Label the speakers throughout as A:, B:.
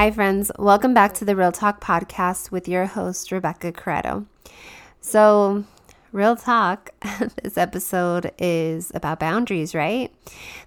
A: Hi, friends. Welcome back to the Real Talk podcast with your host, Rebecca Corretto. So, Real Talk, this episode is about boundaries, right?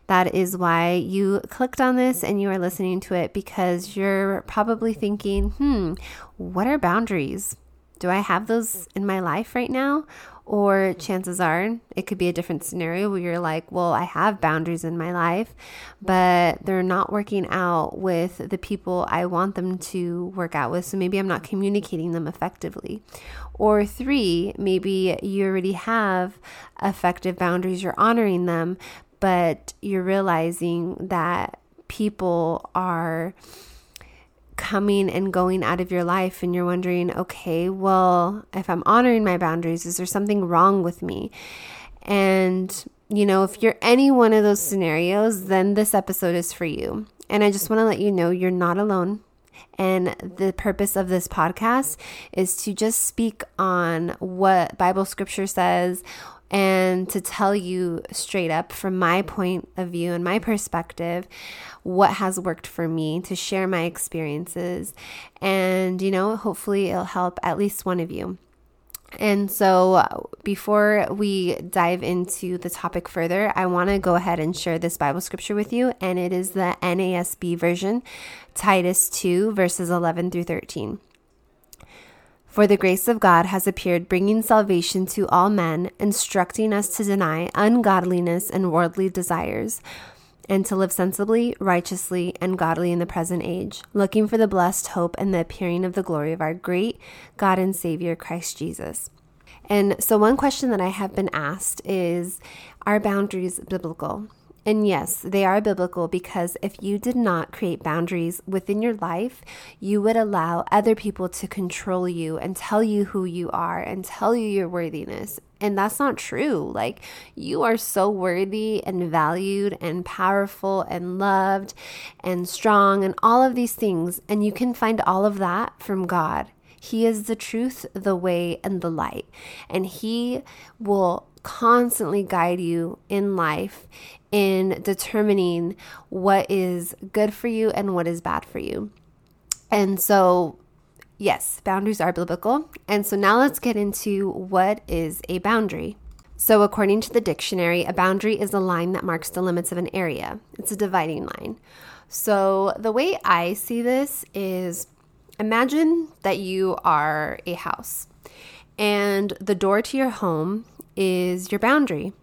A: That is why you clicked on this and you are listening to it because you're probably thinking, hmm, what are boundaries? Do I have those in my life right now? Or chances are it could be a different scenario where you're like, well, I have boundaries in my life, but they're not working out with the people I want them to work out with. So maybe I'm not communicating them effectively. Or three, maybe you already have effective boundaries, you're honoring them, but you're realizing that people are coming and going out of your life and you're wondering, okay, well, if I'm honoring my boundaries, is there something wrong with me? And, you know, if you're any one of those scenarios, then this episode is for you. And I just want to let you know you're not alone. And the purpose of this podcast is to just speak on what Bible scripture says, and to tell you straight up from my point of view and my perspective what has worked for me, to share my experiences. And, you know, hopefully it'll help at least one of you. And so, uh, before we dive into the topic further, I want to go ahead and share this Bible scripture with you. And it is the NASB version, Titus 2, verses 11 through 13. For the grace of God has appeared, bringing salvation to all men, instructing us to deny ungodliness and worldly desires, and to live sensibly, righteously, and godly in the present age, looking for the blessed hope and the appearing of the glory of our great God and Savior, Christ Jesus. And so, one question that I have been asked is Are boundaries biblical? And yes, they are biblical because if you did not create boundaries within your life, you would allow other people to control you and tell you who you are and tell you your worthiness. And that's not true. Like, you are so worthy and valued and powerful and loved and strong and all of these things. And you can find all of that from God. He is the truth, the way, and the light. And He will constantly guide you in life in determining what is good for you and what is bad for you. And so, yes, boundaries are biblical. And so now let's get into what is a boundary. So, according to the dictionary, a boundary is a line that marks the limits of an area, it's a dividing line. So, the way I see this is imagine that you are a house and the door to your home is your boundary.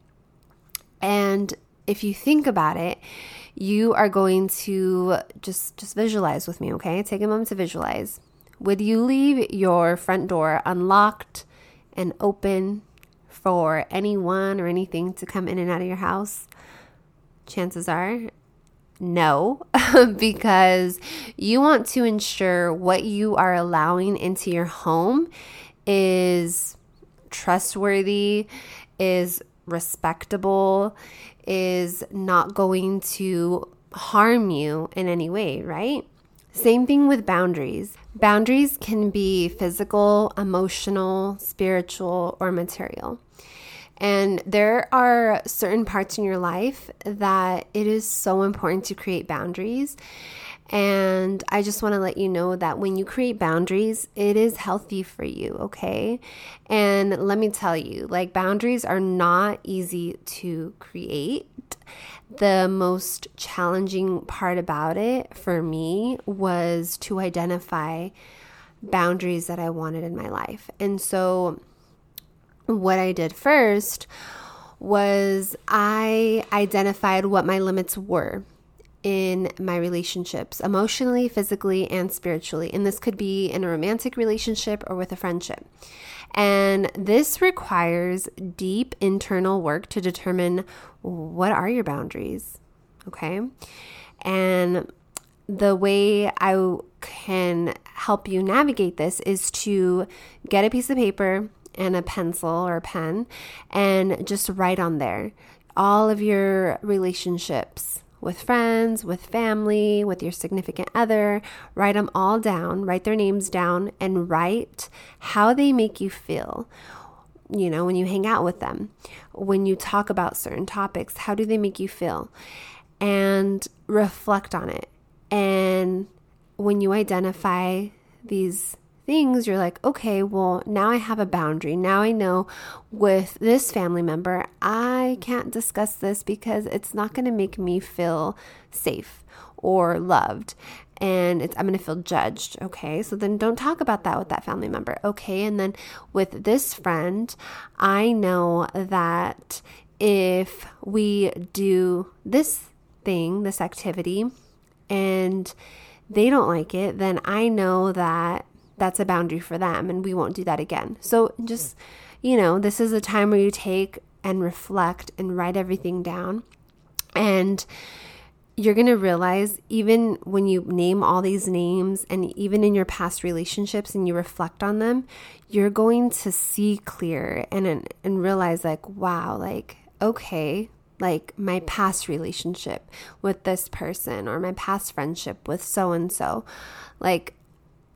A: And if you think about it, you are going to just just visualize with me, okay? Take a moment to visualize. Would you leave your front door unlocked and open for anyone or anything to come in and out of your house? Chances are no, because you want to ensure what you are allowing into your home is trustworthy, is respectable, is not going to harm you in any way, right? Same thing with boundaries. Boundaries can be physical, emotional, spiritual, or material. And there are certain parts in your life that it is so important to create boundaries. And I just want to let you know that when you create boundaries, it is healthy for you, okay? And let me tell you, like, boundaries are not easy to create. The most challenging part about it for me was to identify boundaries that I wanted in my life. And so, what I did first was I identified what my limits were in my relationships, emotionally, physically, and spiritually. And this could be in a romantic relationship or with a friendship. And this requires deep internal work to determine what are your boundaries, okay? And the way I can help you navigate this is to get a piece of paper and a pencil or a pen and just write on there all of your relationships with friends, with family, with your significant other. Write them all down, write their names down, and write how they make you feel. You know, when you hang out with them, when you talk about certain topics, how do they make you feel? And reflect on it. And when you identify these things, you're like, okay, well, now I have a boundary. Now I know with this family member, I can't discuss this because it's not going to make me feel safe or loved and I'm going to feel judged. Okay. So then don't talk about that with that family member. Okay. And then with this friend, I know that if we do this thing, this activity, and they don't like it, then I know that that's a boundary for them and we won't do that again. So just, you know, this is a time where you take and reflect and write everything down. And you're going to realize even when you name all these names and even in your past relationships and you reflect on them, you're going to see clear and and realize like wow, like okay, like my past relationship with this person or my past friendship with so and so. Like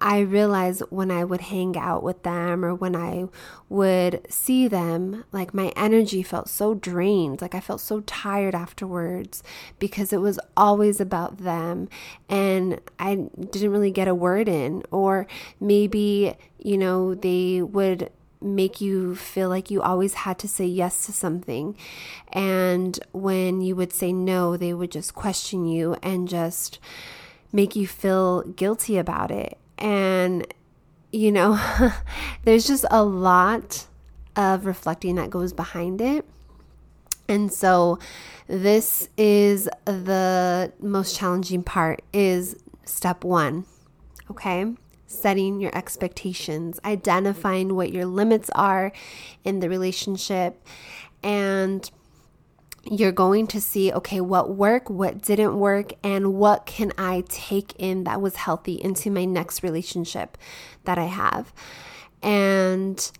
A: I realized when I would hang out with them or when I would see them, like my energy felt so drained. Like I felt so tired afterwards because it was always about them and I didn't really get a word in. Or maybe, you know, they would make you feel like you always had to say yes to something. And when you would say no, they would just question you and just make you feel guilty about it. And, you know, there's just a lot of reflecting that goes behind it. And so this is the most challenging part is step 1. Okay? Setting your expectations, identifying what your limits are in the relationship and you're going to see okay what worked what didn't work and what can i take in that was healthy into my next relationship that i have. And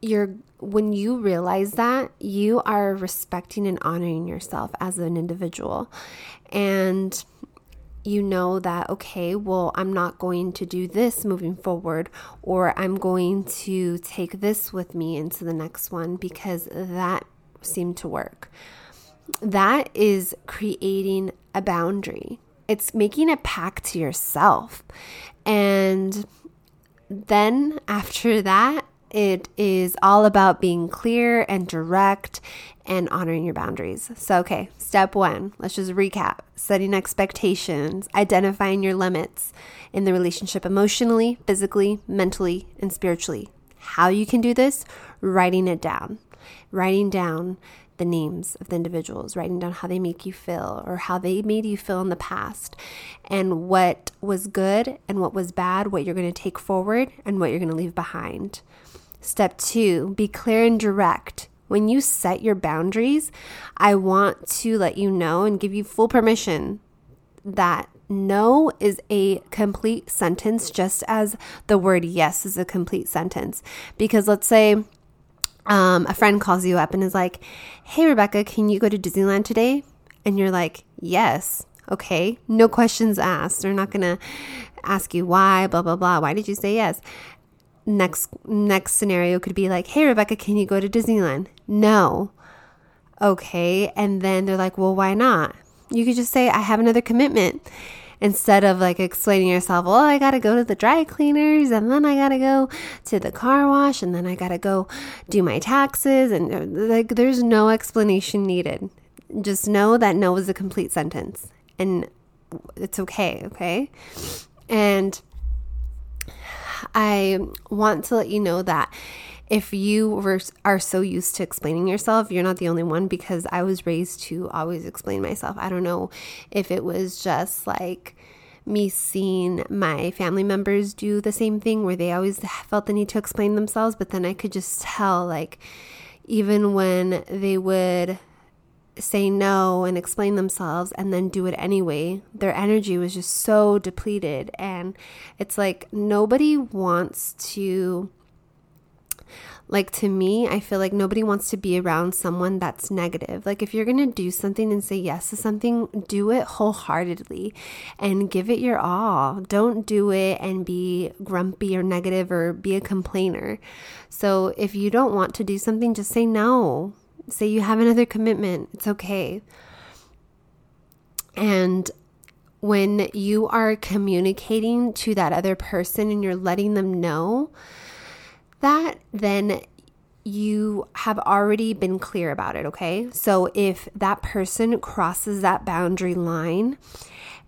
A: you're when you realize that you are respecting and honoring yourself as an individual. And you know that okay well i'm not going to do this moving forward or i'm going to take this with me into the next one because that seem to work. That is creating a boundary. It's making a pact to yourself. And then after that, it is all about being clear and direct and honoring your boundaries. So, okay, step one, let's just recap setting expectations, identifying your limits in the relationship emotionally, physically, mentally, and spiritually. How you can do this? Writing it down writing down the names of the individuals, writing down how they make you feel or how they made you feel in the past, and what was good and what was bad, what you're going to take forward and what you're going to leave behind. Step two, be clear and direct. When you set your boundaries, I want to let you know and give you full permission that no is a complete sentence, just as the word yes is a complete sentence. Because let's say um, a friend calls you up and is like, Hey, Rebecca, can you go to Disneyland today? And you're like, Yes. Okay. No questions asked. They're not going to ask you why, blah, blah, blah. Why did you say yes? Next, next scenario could be like, Hey, Rebecca, can you go to Disneyland? No. Okay. And then they're like, Well, why not? You could just say, I have another commitment instead of like explaining yourself, well, I got to go to the dry cleaners and then I got to go to the car wash and then I got to go do my taxes. And uh, like, there's no explanation needed. Just know that no is a complete sentence and it's okay. Okay. And I want to let you know that if you were, are so used to explaining yourself, you're not the only one because I was raised to always explain myself. I don't know if it was just like me seeing my family members do the same thing where they always felt the need to explain themselves, but then I could just tell, like, even when they would say no and explain themselves and then do it anyway, their energy was just so depleted. And it's like nobody wants to like to me, I feel like nobody wants to be around someone that's negative. Like if you're going to do something and say yes to something, do it wholeheartedly and give it your all. Don't do it and be grumpy or negative or be a complainer. So if you don't want to do something, just say no. Say you have another commitment. It's okay. And when you are communicating to that other person and you're letting them know that, then you have already been clear about it, okay? So if that person crosses that boundary line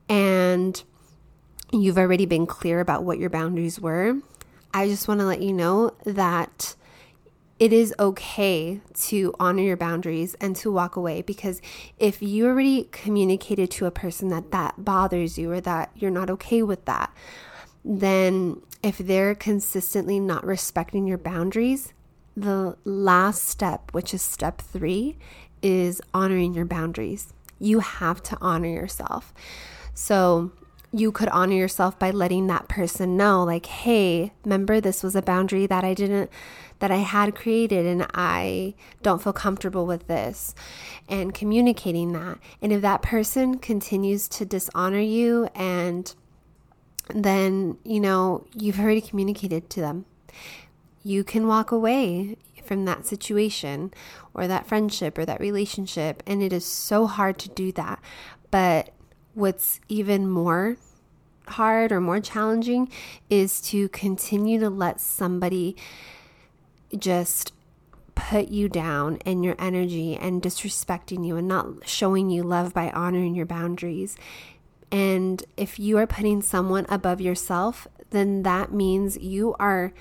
A: and you've already been clear about what your boundaries were, I just want to let you know that it is okay to honor your boundaries and to walk away because if you already communicated to a person that that bothers you or that you're not okay with that, then if they're consistently not respecting your boundaries, the last step, which is step three, is honoring your boundaries. You have to honor yourself. So, you could honor yourself by letting that person know, like, hey, remember this was a boundary that I didn't, that I had created, and I don't feel comfortable with this, and communicating that. And if that person continues to dishonor you, and then, you know, you've already communicated to them, you can walk away from that situation or that friendship or that relationship. And it is so hard to do that. But what's even more hard or more challenging is to continue to let somebody just put you down and your energy and disrespecting you and not showing you love by honoring your boundaries. And if you are putting someone above yourself, then that means you are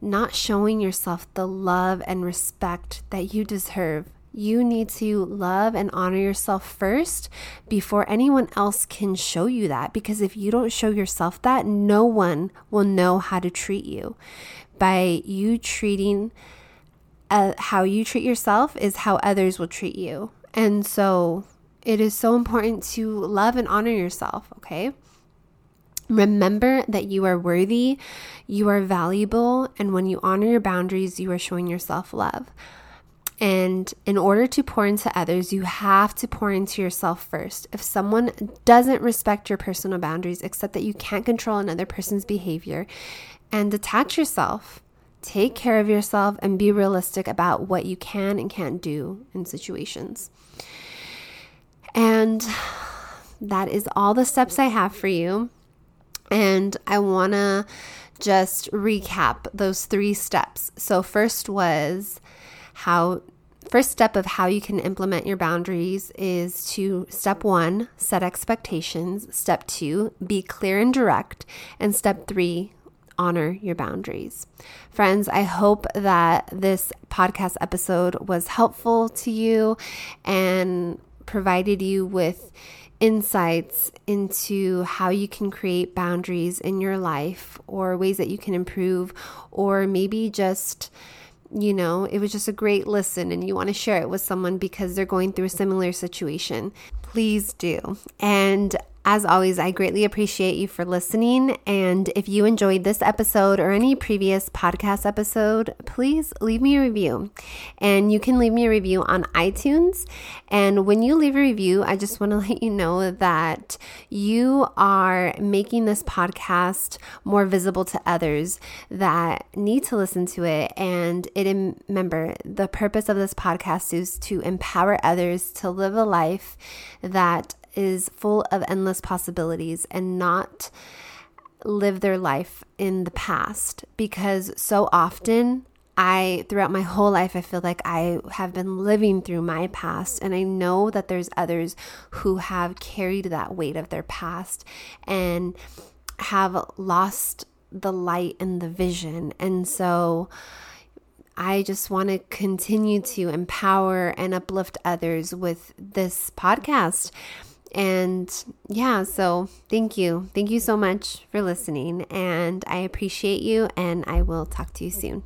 A: not showing yourself the love and respect that you deserve you need to love and honor yourself first before anyone else can show you that. Because if you don't show yourself that, no one will know how to treat you. By you treating uh, how you treat yourself, is how others will treat you. And so it is so important to love and honor yourself, okay? Remember that you are worthy, you are valuable, and when you honor your boundaries, you are showing yourself love. And in order to pour into others, you have to pour into yourself first. If someone doesn't respect your personal boundaries, accept that you can't control another person's behavior and detach yourself. Take care of yourself and be realistic about what you can and can't do in situations. And that is all the steps I have for you. And I want to just recap those three steps. So, first was how first step of how you can implement your boundaries is to step 1 set expectations step 2 be clear and direct and step 3 honor your boundaries. Friends, I hope that this podcast episode was helpful to you and provided you with insights into how you can create boundaries in your life or ways that you can improve, or maybe just you know, it was just a great listen and you want to share it with someone because they're going through a similar situation, please do. And as always, I greatly appreciate you for listening. And if you enjoyed this episode or any previous podcast episode, please leave me a review. And you can leave me a review on iTunes. And when you leave a review, I just want to let you know that you are making this podcast more visible to others that need to listen to it. And it, remember, the purpose of this podcast is to empower others to live a life that is full of endless possibilities and not live their life in the past because so often I, throughout my whole life, I feel like I have been living through my past, and I know that there's others who have carried that weight of their past and have lost the light and the vision. And so, I just want to continue to empower and uplift others with this podcast. And yeah, so thank you. Thank you so much for listening. And I appreciate you, and I will talk to you soon.